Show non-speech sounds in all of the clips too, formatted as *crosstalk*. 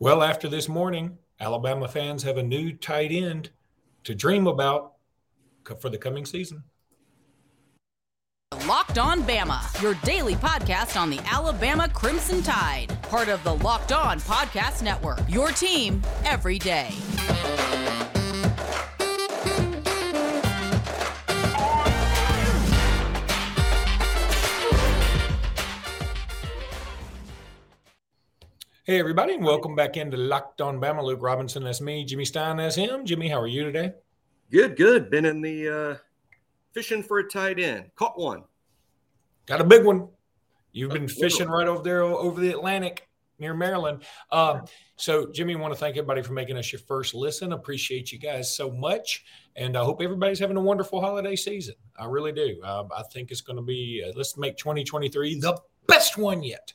Well, after this morning, Alabama fans have a new tight end to dream about for the coming season. Locked On Bama, your daily podcast on the Alabama Crimson Tide, part of the Locked On Podcast Network. Your team every day. Hey, everybody, and welcome back into Locked On Bama. Luke Robinson, that's me. Jimmy Stein, that's him. Jimmy, how are you today? Good, good. Been in the uh, fishing for a tight end. Caught one. Got a big one. You've been fishing right over there over the Atlantic near Maryland. Um, so, Jimmy, want to thank everybody for making us your first listen. Appreciate you guys so much, and I hope everybody's having a wonderful holiday season. I really do. Uh, I think it's going to be. Uh, let's make 2023 the best one yet.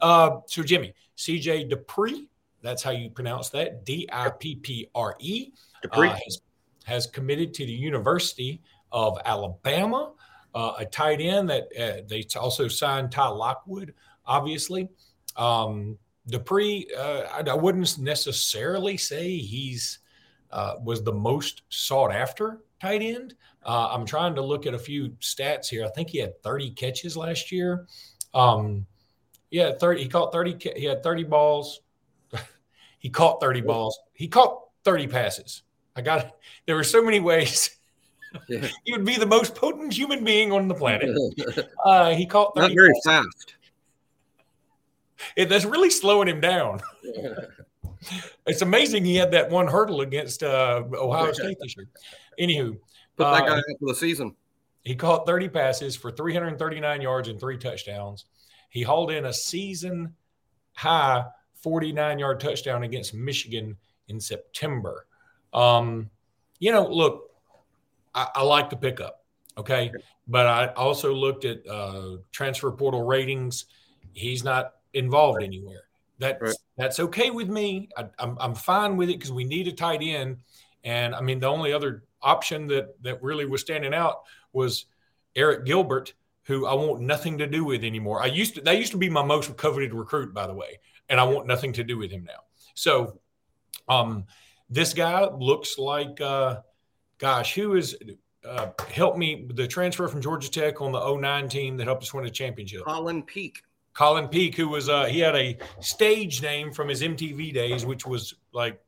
Uh, so, Jimmy, CJ Dippre, that's how you pronounce that, D I P P R E, uh, has, has, committed to the University of Alabama. Uh, a tight end that uh, they also signed Ty Lockwood, obviously. Um, Dippre, uh, I, I, wouldn't necessarily say he's uh, was the most sought after tight end. Uh, I'm trying to look at a few stats here. I think he had 30 catches last year. Um, yeah, 30. He caught 30. He had 30 balls. *laughs* he caught 30 balls. He caught 30 passes. I got it. There were so many ways. Yeah. *laughs* he would be the most potent human being on the planet. *laughs* Uh, he caught 30 not very balls. fast. It, that's really slowing him down. it's amazing he had that one hurdle against uh, Ohio State this year. Anywho, put that guy uh, for the season. He caught 30 passes for 339 yards and three touchdowns. He hauled in a season high 49 yard touchdown against Michigan in September. Um, you know, look, I, I like the pickup, okay, but I also looked at uh, transfer portal ratings. He's not involved right. anywhere. That's right. that's okay with me. I, I'm I'm fine with it because we need a tight end. And I mean, the only other option that that really was standing out was Arik Gilbert, who I want nothing to do with anymore. I used to that used to be my most coveted recruit, by the way, and I want nothing to do with him now. So, um, this guy looks like, uh, gosh, who is uh, helped me the transfer from Georgia Tech on the 09 team that helped us win a championship. Colin Peek. Colin Peek, who was uh, he had a stage name from his MTV days, which was like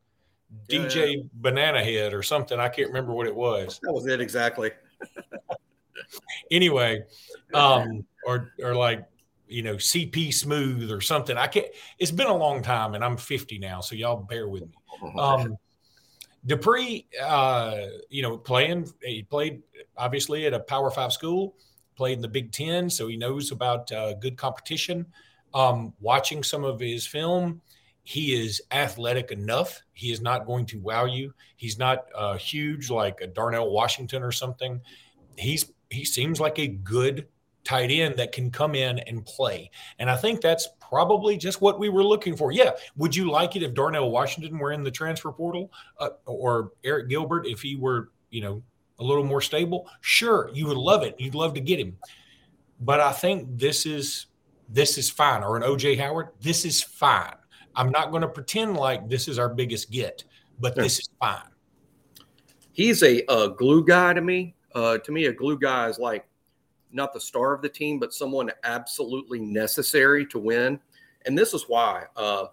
DJ yeah. Banana Head or something. I can't remember what it was. That was it exactly. Anyway, um, or or like you know CP Smooth or something. I can't. It's been a long time, and I'm 50 now, so y'all bear with me. Um, Dippre, uh, you know, playing. He played obviously at a Power Five school. Played in the Big Ten, so he knows about uh, good competition. Um, watching some of his film, he is athletic enough. He is not going to wow you. He's not uh, huge like a Darnell Washington or something. He's he seems like a good tight end that can come in and play. And I think that's probably just what we were looking for. Yeah. Would you like it if Darnell Washington were in the transfer portal uh, or Arik Gilbert if he were, you know, a little more stable? Sure. You would love it. You'd love to get him. But I think this is this is fine. Or an OJ Howard, this is fine. I'm not going to pretend like this is our biggest get, but this is fine. He's a, a glue guy to me. Uh, to me, a glue guy is like not the star of the team, but someone absolutely necessary to win. And this is why. Uh,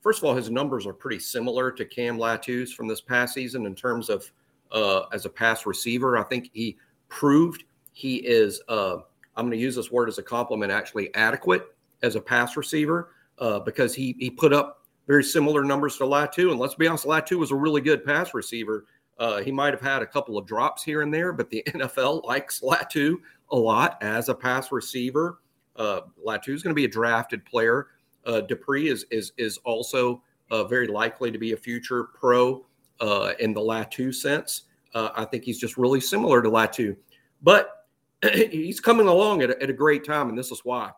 first of all, his numbers are pretty similar to Cam Latu's from this past season in terms of uh, as a pass receiver. I think he proved he is. Uh, I'm going to use this word as a compliment. Actually, adequate as a pass receiver uh, because he he put up very similar numbers to Latu. And let's be honest, Latu was a really good pass receiver uh, he might have had a couple of drops here and there, but the *laughs* NFL likes Latu a lot as a pass receiver. Uh, Latu is going to be a drafted player. Uh, Dippre is is is also uh, very likely to be a future pro uh, in the Latu sense. Uh, I think he's just really similar to Latu, but *clears throat* he's coming along at a, at a great time, and this is why.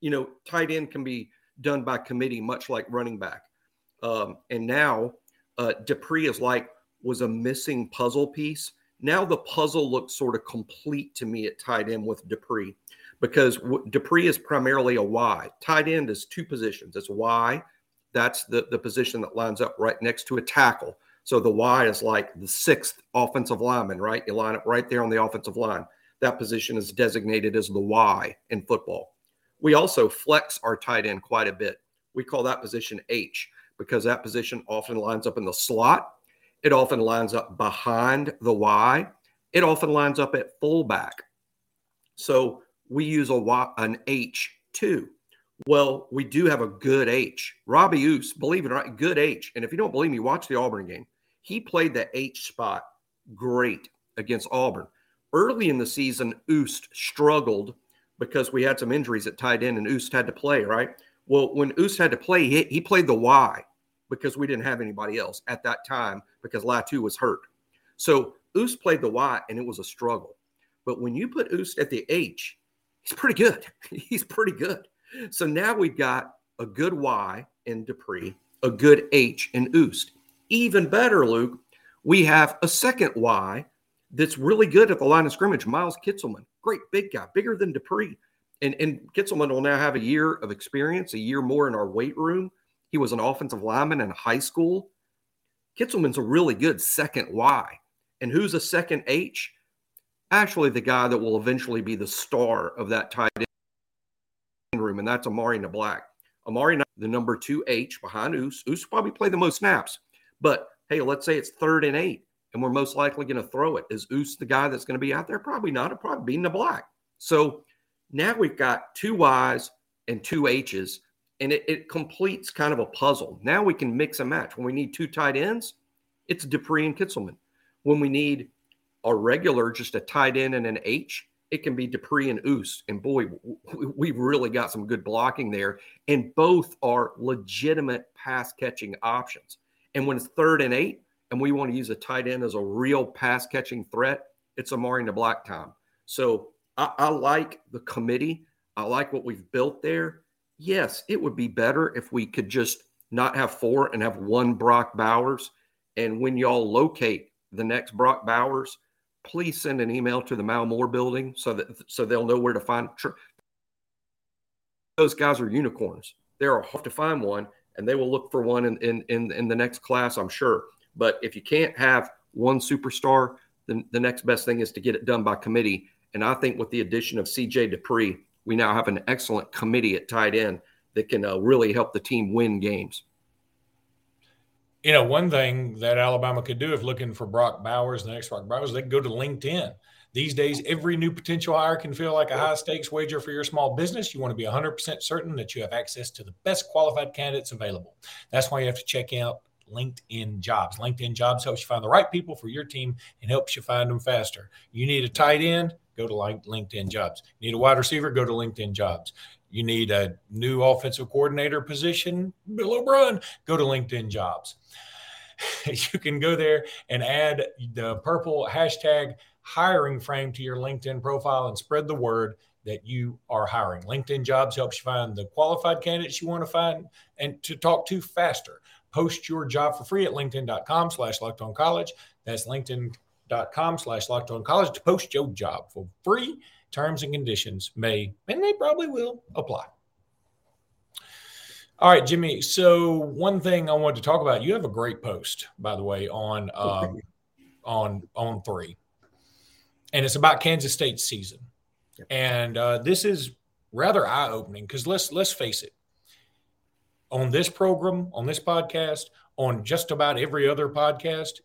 You know, tight end can be done by committee, much like running back. Um, and now uh, Dippre is like was a missing puzzle piece. Now the puzzle looks sort of complete to me at tight end with Dippre because Dippre is primarily a Y. Tight end is two positions. It's Y, that's the, the position that lines up right next to a tackle. So the Y is like the sixth offensive lineman, right? You line up right there on the offensive line. That position is designated as the Y in football. We also flex our tight end quite a bit. We call that position H because that position often lines up in the slot. It often lines up behind the Y. It often lines up at fullback. So we use a y, an H too. Well, we do have a good H. Robbie Ouzts, believe it or not, good H. And if you don't believe me, watch the Auburn game. He played the H spot great against Auburn. Early in the season, Ouzts struggled because we had some injuries at tight end and Ouzts had to play, right? Well, when Ouzts had to play, he, he played the Y because we didn't have anybody else at that time because Latu was hurt. So Ouzts played the Y and it was a struggle. But when you put Ouzts at the H, he's pretty good. *laughs* he's pretty good. So now we've got a good Y in Dippre, a good H in Ouzts. Even better, Luke, we have a second Y that's really good at the line of scrimmage, Miles Kitzelman. Great big guy, bigger than Dippre. And, and Kitzelman will now have a year of experience, a year more in our weight room. He was an offensive lineman in high school. Kitzelman's a really good second Y. And who's a second H? Actually, the guy that will eventually be the star of that tight end room, and that's Amari Niblack. Amari, the number two H behind Ouzts. Ouzts probably play the most snaps. But hey, let's say it's third and eight, and we're most likely going to throw it. Is Ouzts the guy that's going to be out there? Probably not. It'll probably be Niblack. So now we've got two Y's and two H's, and it, it, completes kind of a puzzle. Now we can mix and match. When we need two tight ends, it's Dippre and Kitzelman. When we need a regular, just a tight end and an H, it can be Dippre and Ouzts. And boy, we've really got some good blocking there. And both are legitimate pass catching options. And when it's third and eight, and we want to use a tight end as a real pass catching threat, it's Amari Niblack time. So I, I like the committee. I like what we've built there. Yes, it would be better if we could just not have four and have one Brock Bowers. And when y'all locate the next Brock Bowers, please send an email to the Mal Moore building so that so they'll know where to find. Those guys are unicorns. They're hard to find one, and they will look for one in, in in in the next class, I'm sure. But if you can't have one superstar, then the next best thing is to get it done by committee and I think with the addition of CJ Dippre, we now have an excellent committee at tight end that can uh, really help the team win games. You know, one thing that Alabama could do if looking for Brock Bowers, the next Brock Bowers, they could go to LinkedIn. These days, every new potential hire can feel like a high stakes wager for your small business. You want to be 100% certain that you have access to the best qualified candidates available. That's why you have to check out LinkedIn Jobs. LinkedIn Jobs helps you find the right people for your team and helps you find them faster. You need a tight end? go to LinkedIn jobs. You need a wide receiver, go to LinkedIn jobs. You need a new offensive coordinator position, Bill O'Brien, go to LinkedIn jobs. *laughs* you can go there and add the purple hashtag hiring frame to your LinkedIn profile and spread the word that you are hiring. LinkedIn jobs helps you find the qualified candidates you want to find and to talk to faster. Post your job for free at linkedin.com slash locked on college. That's linkedin.com slash locked on college to post your job for free. Terms and conditions may, and they probably will apply. All right, Jimmy. So one thing I wanted to talk about, you have a great post, by the way, on um, on on three, and it's about Kansas State season. And uh, this is rather eye opening because let's let's face it. On this program, on this podcast, on just about every other podcast,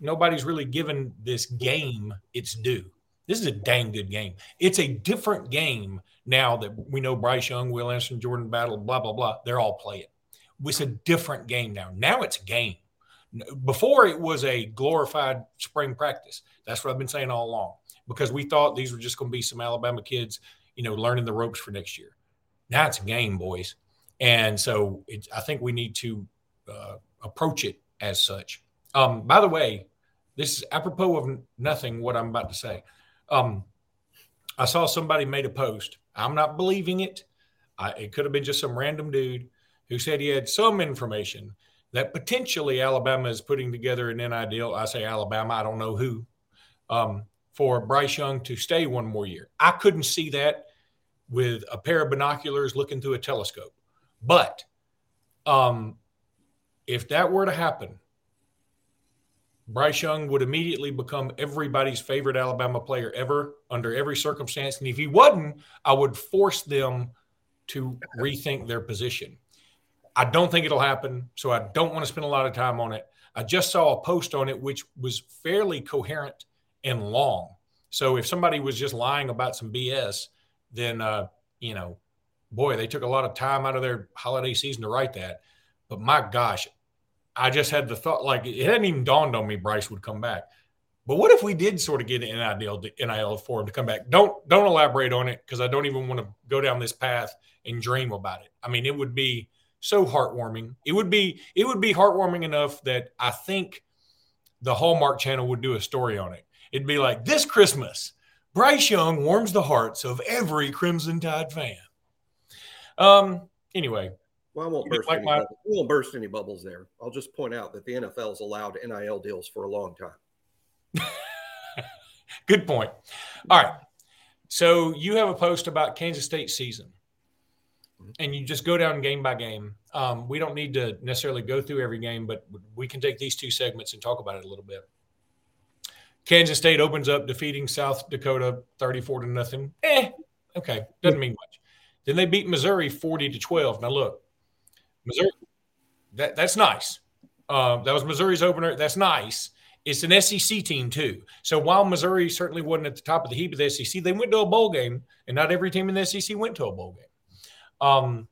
nobody's really given this game its due. This is a dang good game. It's a different game now that we know Bryce Young, Will Anderson, Jordan Battle, blah, blah, blah. They're all playing. It's a different game now. Now it's a game. Before it was a glorified spring practice. That's what I've been saying all along because we thought these were just going to be some Alabama kids, you know, learning the ropes for next year. Now it's a game, boys. And so I think we need to uh, approach it as such. Um, by the way, this is apropos of nothing what I'm about to say. Um, I saw somebody made a post. I'm not believing it. I, it could have been just some random dude who said he had some information that potentially Alabama is putting together an NIL. I say Alabama, I don't know who, um, for Bryce Young to stay one more year. I couldn't see that with a pair of binoculars looking through a telescope. But Um, if that were to happen, Bryce Young would immediately become everybody's favorite Alabama player ever under every circumstance. And if he wasn't, I would force them to rethink their position. I don't think it'll happen, so I don't want to spend a lot of time on it. I just saw a post on it which was fairly coherent and long. So if somebody was just lying about some BS, then uh, you know, boy, they took a lot of time out of their holiday season to write that. But my gosh, I just had the thought like it hadn't even dawned on me Bryce would come back. But what if we did sort of get an NIL NIL for him to come back? Don't don't elaborate on it because I don't even want to go down this path and dream about it. I mean, it would be so heartwarming. It would be it would be heartwarming enough that I think the Hallmark Channel would do a story on it. It'd be like this Christmas, Bryce Young warms the hearts of every Crimson Tide fan. Um. Anyway, well, I won't burst, like any my... bubbles. we won't burst any bubbles there. I'll just point out that the NFL has allowed NIL deals for a long time. *laughs* Good point. All right. So you have a post about Kansas State season, mm-hmm. and you just go down game by game. Um, we don't need to necessarily go through every game, but we can take these two segments and talk about it a little bit. Kansas State opens up defeating South Dakota 34 to nothing. Eh, okay, doesn't mean much. Then they beat Missouri 40 to 12. Now look, Missouri, that, that's nice. Uh, that was Missouri's opener. That's nice. It's an SEC team too. So while Missouri certainly wasn't at the top of the heap of the SEC, they went to a bowl game, and not every team in the SEC went to a bowl game. Um,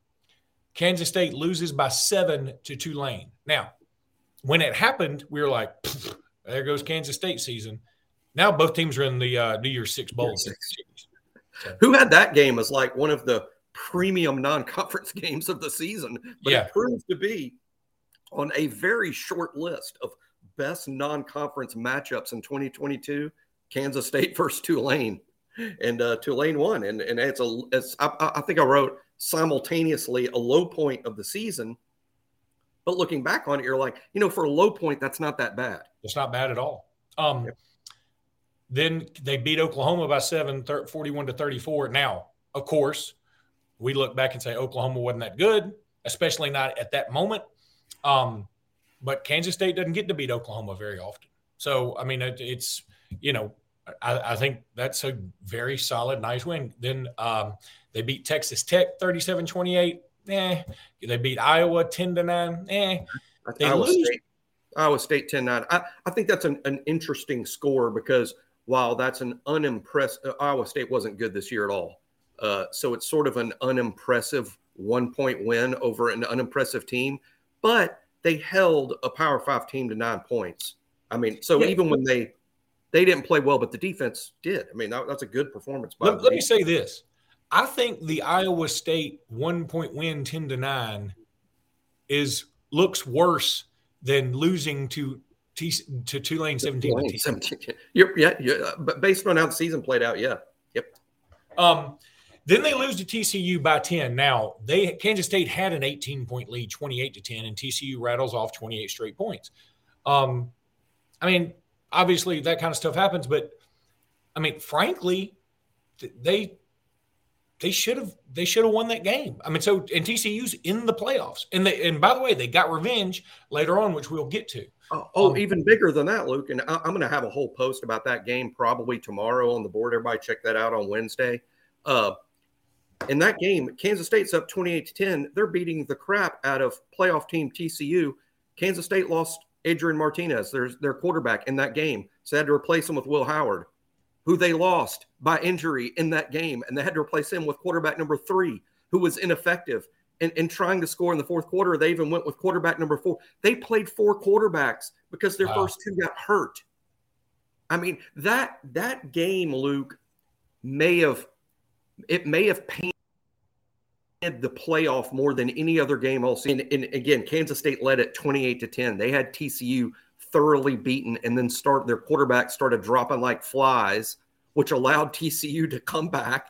Kansas State loses by seven to Tulane. Now, when it happened, we were like, "There goes Kansas State season." Now both teams are in the uh, New Year's Six bowl. So. Who had that game as like one of the premium non-conference *laughs* games of the season, but yeah. it proves to be on a very short list of best non-conference matchups in 2022. Kansas State *laughs* versus Tulane, and uh, Tulane won, and and it's a it's I, I think I wrote simultaneously a low point of the season. But looking back on it, you're like, you know, for a low point, that's not that bad. It's not bad at all. Um, Then they beat Oklahoma by seven, 41 to 34. Now, of course, we look back and say Oklahoma wasn't that good, especially not at that moment. Um, but Kansas State doesn't get to beat Oklahoma very often. So, I mean, it, it's, you know, I, I, think that's a very solid, nice win. Then um, they beat Texas Tech 37 28. Eh. They beat Iowa 10 to 9. Eh. They Iowa lose. State, Iowa State 10 9. I, I think that's an, an interesting score because while that's an unimpressed, uh, Iowa State wasn't good this year at all. Uh, so it's sort of an unimpressive one point win over an unimpressive team, but they held a Power Five team to nine points. I mean, so yeah. even when they they didn't play well, but the defense did. I mean, that, that's a good performance. let, let me say this: I think the Iowa State one point win, ten to nine, is looks worse than losing to T, to Tulane 17 Tulane, 17. You're, yeah, yeah, but based on how the season played out, yeah, yep. Um, then they lose to TCU by 10. Now, they Kansas State had an 18 point lead, 28 to 10, and TCU rattles off 28 straight points. Um, I mean, obviously that kind of stuff happens, but I mean, frankly, they they should have they should have won that game. I mean, so and TCU's in the playoffs, and they and by the way, they got revenge later on, which we'll get to. Oh, oh um, even bigger than that, Luke. And I, am going to have a whole post about that game probably tomorrow on the board. Everybody check that out on Wednesday. Uh, in that game, Kansas State's up 28 to 10. They're beating the crap out of playoff team TCU. Kansas State lost Adrian Martinez, their, their quarterback, in that game. So they had to replace him with Will Howard, who they lost by injury in that game. And they had to replace him with quarterback number three, who was ineffective. And, in trying to score in the fourth quarter, they even went with quarterback number four. They played four quarterbacks because their wow. first two got hurt. I mean, that that game, Luke, may have it may have painted the playoff more than any other game all season. And, and again, Kansas State led at 28 to 10. They had TCU thoroughly beaten and then start their quarterback started dropping like flies, which allowed TCU to come back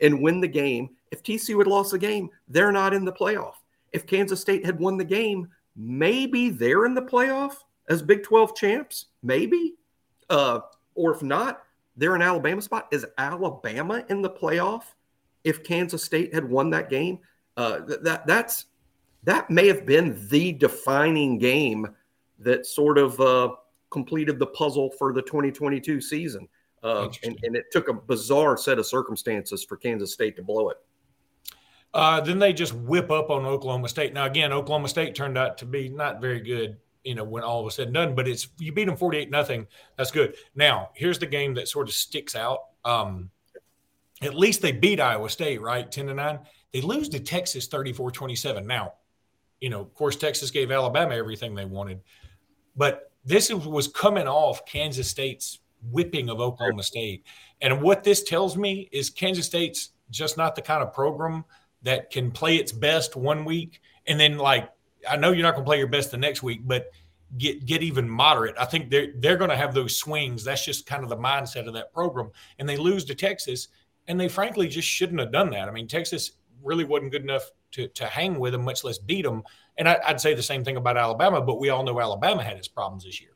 and win the game. If TCU had lost the game, they're not in the playoff. If Kansas State had won the game, maybe they're in the playoff as Big 12 champs, maybe. Uh, or if not, they're in Alabama spot. Is Alabama in the playoff if Kansas State had won that game? Uh, that that's that may have been the defining game that sort of uh, completed the puzzle for the 2022 season. Uh, and, and, it took a bizarre set of circumstances for Kansas State to blow it. Uh, then they just whip up on Oklahoma State. Now, again, Oklahoma State turned out to be not very good, you know, when all was said and done, but it's you beat them 48 nothing. That's good. Now, here's the game that sort of sticks out. Um, at least they beat Iowa State, right? 10 to 9. They lose to Texas 34 27. Now, you know, of course, Texas gave Alabama everything they wanted, but this was coming off Kansas State's whipping of Oklahoma State. And what this tells me is Kansas State's just not the kind of program that can play its best one week and then like I know you're not going to play your best the next week, but get get even moderate. I think they're they're going to have those swings. That's just kind of the mindset of that program. And they lose to Texas, and they frankly just shouldn't have done that. I mean, Texas really wasn't good enough to to hang with them, much less beat them. And I, would say the same thing about Alabama, but we all know Alabama had its problems this year.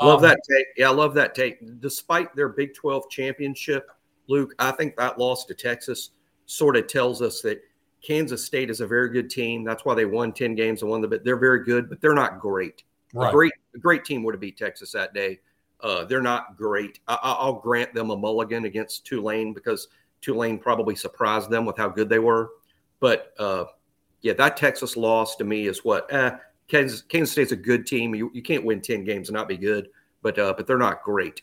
Love um, that take. Yeah, I love that take. Despite their Big 12 championship, Luke, I think that loss to Texas sort of tells us that Kansas State is a very good team. That's why they won 10 games and won the bit. They're very good, but they're not great. Right. A great, a great team would have beat Texas that day. Uh, they're not great. I, will grant them a mulligan against Tulane because Tulane probably surprised them with how good they were. But uh, yeah, that Texas loss to me is what eh, Kansas, Kansas State's a good team. You, you can't win 10 games and not be good, but uh, but they're not great.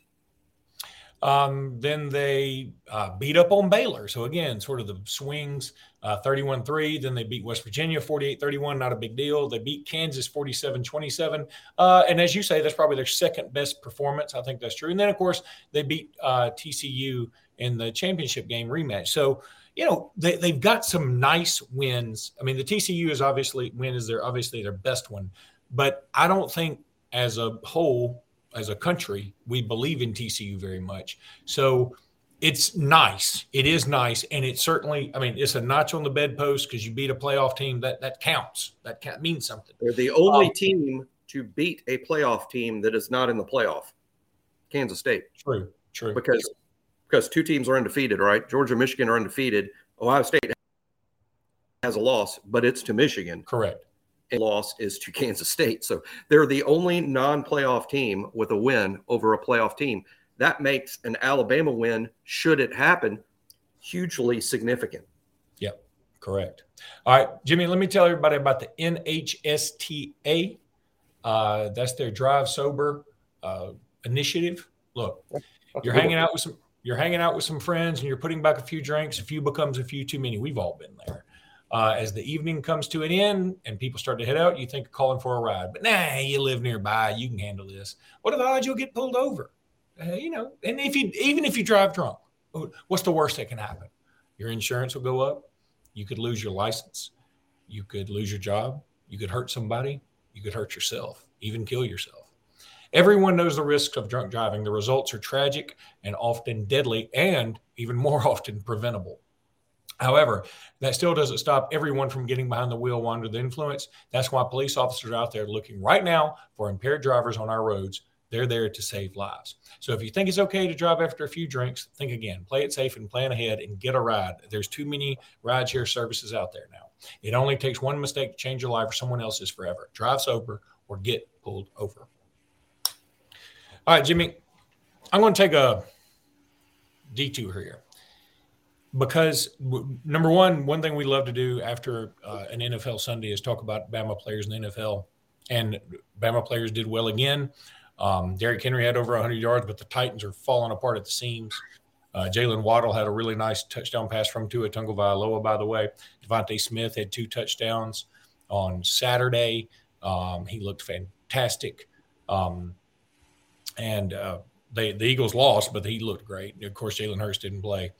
Um, then they uh, beat up on Baylor. So again, sort of the swings, uh, 31 3. Then they beat West Virginia 48 31, not a big deal. They beat Kansas 47 27. Uh, and as you say, that's probably their second best performance. I think that's true. And then, of course, they beat uh, TCU in the championship game rematch. So, you know, they, they've got some nice wins. I mean, the TCU is obviously win is their obviously their best one, but I don't think as a whole, as a country, we believe in TCU very much. So it's nice. It is nice, and it certainly. I mean, it's a notch on the bedpost because you beat a playoff team. That that counts. That means something. They're the only um, team to beat a playoff team that is not in the playoff. Kansas State. True. True. Because because two teams are undefeated, right? Georgia, Michigan are undefeated. Ohio State has a loss, but it's to Michigan. Correct. And loss is to Kansas State. So they're the only non-playoff team with a win over a playoff team. That makes an Alabama win, should it happen, hugely significant. Yep, correct. All right, Jimmy, let me tell everybody about the NHSTA. Uh, that's their Drive Sober uh, initiative. Look, you're hanging out with some you're hanging out with some friends and you're putting back a few drinks. A few becomes a few too many. We've all been there. Uh, as the evening comes to an end and people start to head out, you think of calling for a ride. But nah, you live nearby, you can handle this. What are the odds you'll get pulled over? Uh, you know, and if you even if you drive drunk, what's the worst that can happen? Your insurance will go up. You could lose your license. You could lose your job. You could hurt somebody. You could hurt yourself, even kill yourself. Everyone knows the risks of drunk driving. The results are tragic and often deadly, and even more *laughs* often preventable. However, that still doesn't stop everyone from getting behind the wheel under the influence. That's why police officers are out there looking right now for impaired drivers on our roads. They're there to save lives. So if you think it's okay to drive after a few drinks, think again. Play it safe and plan ahead and get a ride. There's too many rideshare services out there now. It only takes one mistake to change your life or someone else's forever. Drive sober or get pulled over. All right, Jimmy, I'm going to take a detour here because number one, one thing we love to do after uh, an NFL Sunday is talk about Bama players in the NFL, and Bama players did well again. Um, Derrick Henry had over 100 yards, but the Titans are falling apart at the seams. Uh, Jaylen Waddle had a really nice touchdown pass from Tua Tagovailoa, by the way. DeVonta Smith had two touchdowns on Saturday. Um, he looked fantastic. Um, and uh, they the Eagles lost, but he looked great. Of course, Jalen Hurts didn't play.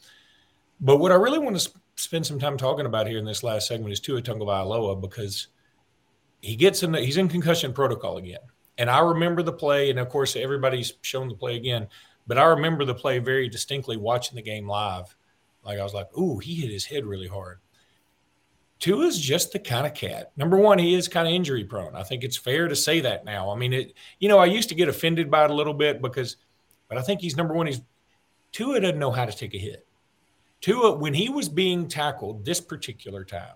But what I really want to sp- spend some time talking about here in this last segment is Tua Tagovailoa because he gets in the, he's in concussion protocol again. And I remember the play, and of course everybody's shown the play again, but I remember the play very distinctly watching the game live. Like I was like, "Ooh, he hit his head really hard." Tua's just the kind of cat. Number one, he is kind of injury prone. I think it's fair to say that now. I mean, it. You know, I used to get offended by it a little bit because, but I think he's number one. He's Tua doesn't know how to take a hit. Tua, when he was being tackled this particular time,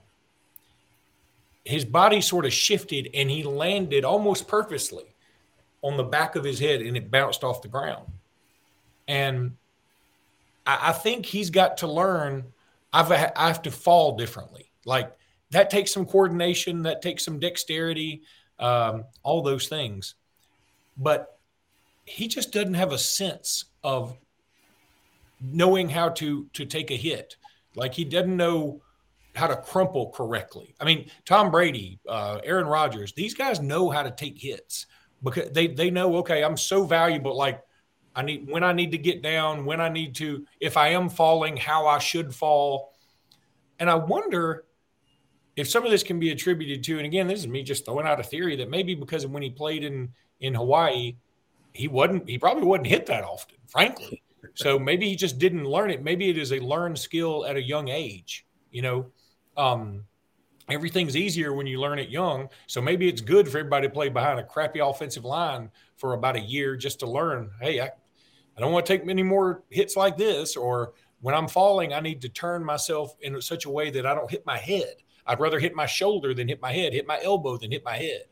his body sort of shifted and he landed almost purposely on the back of his head and it bounced off the ground. And I, I think he's got to learn. I've I have to fall differently. Like that takes some coordination, that takes some dexterity, um, all those things. But he just doesn't have a sense of knowing how to to take a hit. Like he doesn't know how to crumple correctly. I mean, Tom Brady, uh, Aaron Rodgers, these guys know how to take hits because they they know. Okay, I'm so valuable. Like I need when I need to get down, when I need to, if I am falling, how I should fall. And I wonder if some of this can be attributed to, and again, this is me just throwing out a theory that maybe because of when he played in in Hawaii, he wasn't he probably wasn't hit that often, frankly. So maybe he just didn't learn it. Maybe it is a learned skill at a young age. You know, um, everything's easier when you learn it young. So maybe it's good for everybody to play behind a crappy offensive line for about a year just to learn. Hey, I, I don't want to take many more hits like this, or when I'm falling, I need to turn myself in such a way that I don't hit my head. I'd rather hit my shoulder than hit my head, hit my elbow than hit my head.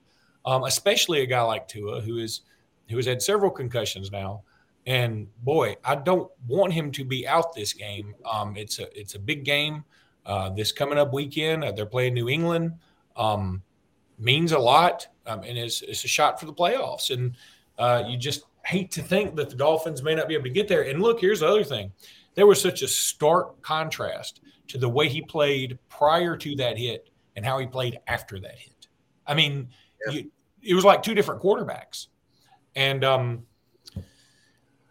Um, especially a guy like Tua, who is who has had several concussions now. And boy, I don't want him to be out this game. Um, it's a it's a big game. Uh, this coming up weekend, uh, they're playing New England. Um, means a lot, um, and it's, it's a shot for the playoffs. And uh, you just hate to think that the Dolphins may not be able to get there. And look, here's the other thing: there was such a stark contrast to the way he played prior to that hit and how he played after that hit. I mean, yeah. you, it was like two different quarterbacks. And um,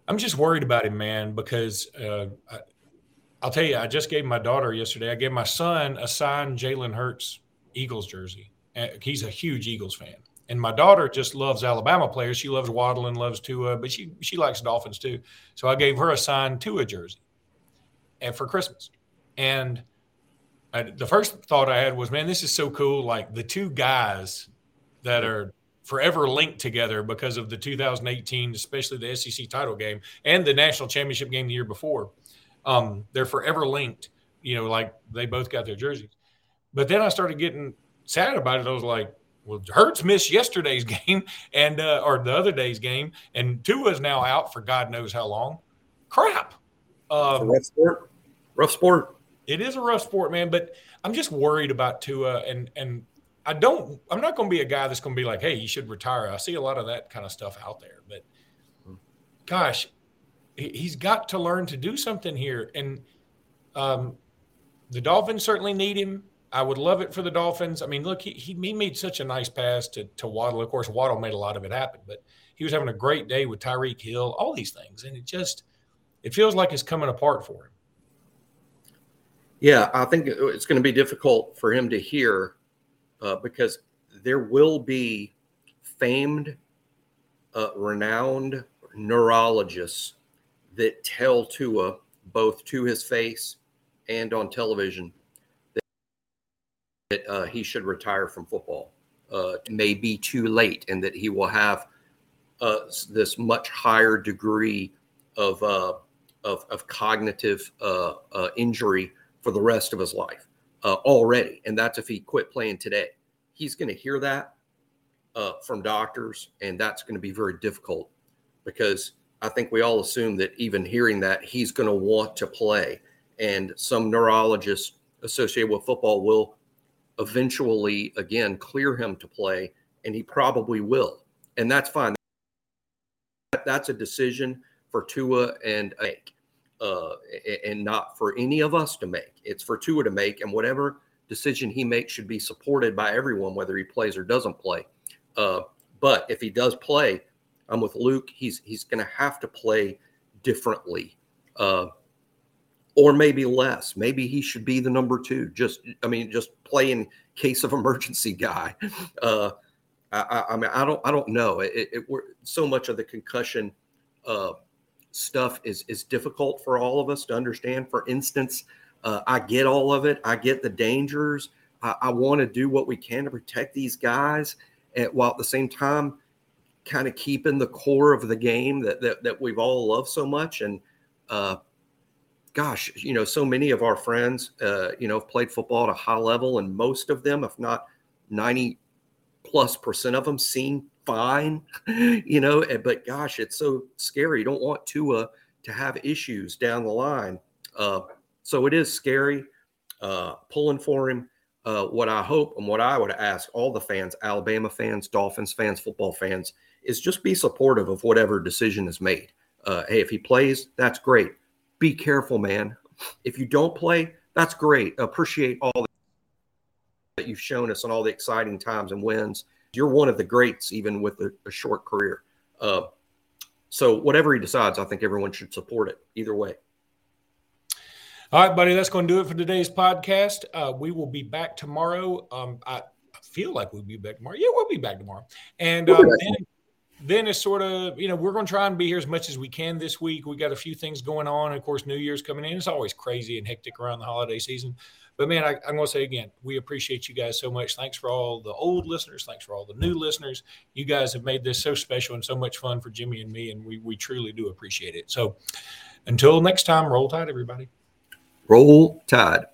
I'm just worried about him, man, because uh, I, I'll tell you, I just gave my daughter yesterday, I gave my son a signed Jalen Hurts Eagles jersey. Uh, he's a huge Eagles fan. And my daughter just loves Alabama players. She loves Waddle and loves Tua, but she she likes Dolphins too. So I gave her a signed Tua jersey, and for Christmas. And I, the first thought I had was, man, this is so cool. Like the two guys that are forever linked together because of the 2018, especially the SEC title game and the national championship game the year before. Um, they're forever linked, you know, like they both got their jerseys. But then I started getting sad about it. I was like, well, Hurts missed yesterday's *laughs* game and uh, or the other day's game, and Tua is now out for God knows how long. Crap. Um, rough sport. Rough sport. It is a rough sport, man. But I'm just worried about Tua and and I don't. I'm not going to be a guy that's going to be like, "Hey, you should retire." I see a lot of that kind of stuff out there, but gosh, he's got to learn to do something here. And um, the Dolphins certainly need him. I would love it for the Dolphins. I mean, look, he, he made such a nice pass to, to Waddle. Of course, Waddle made a lot of it happen, but he was having a great day with Tyreek Hill, all these things. And it just, it feels like it's coming apart for him. Yeah, I think it's going to be difficult for him to hear uh, because there will be famed, uh, renowned neurologists that tell Tua both to his face and on television that, uh, he should retire from football. Uh, may be too late, and that he will have uh, this much higher degree of uh, of, of, cognitive uh, uh, injury for the rest of his life uh, already, and that's if he quit playing today. He's going to hear that uh, from doctors, and that's going to be very difficult because I think we all assume that even hearing that he's going to want to play, and some neurologists associated with football will eventually again clear him to play, and he probably will, and that's fine. That's a decision for Tua and make uh, and not for any of us to make. It's for Tua to make, and whatever decision he makes should be supported by everyone, whether he plays or doesn't play. Uh, but if he does play, I'm with Luke. He's he's going to have to play differently, uh, or maybe less. Maybe he should be the number two. Just I mean, just play in case of *laughs* emergency guy. Uh, I, I, mean, I don't I don't know. It, it, so much of the concussion uh, stuff is is difficult for all of us to understand. For instance, uh, I get all of it. I get the dangers. I, I want to do what we can to protect these guys, and while at the same time, kind of keeping the core of the game that that, that we've all loved so much. And uh, gosh, you know, so many of our friends, uh, you know, have played football at a high level, and most of them, if not 90 plus percent of them seem fine, *laughs* you know, but gosh, it's so scary. You don't want Tua to have issues down the line. Uh, so it is scary uh, pulling for him. Uh, what I hope and what I would ask all the fans, Alabama fans, Dolphins fans, football fans, is just be supportive of whatever decision is made. Uh, hey, if he plays, that's great. Be careful, man. If you don't play, that's great. Appreciate all that you've shown us and all the exciting times and wins. You're one of the greats, even with a, a short career. Uh, so whatever he decides, I think everyone should support it either way. All right, buddy, that's going to do it for today's podcast. Uh, we will be back tomorrow. Um, I feel like we'll be back tomorrow. Yeah, we'll be back tomorrow. And um, then, then it's sort of, you know, we're going to try and be here as much as we can this week. We got a few things going on. Of course, New Year's coming in. It's always crazy and hectic around the holiday season. But man, I, am going to say again, we appreciate you guys so much. Thanks for all the old listeners. Thanks for all the new listeners. You guys have made this so special and so much fun for Jimmy and me, and we we truly do appreciate it. So, until next time, roll tide, everybody. Roll tide.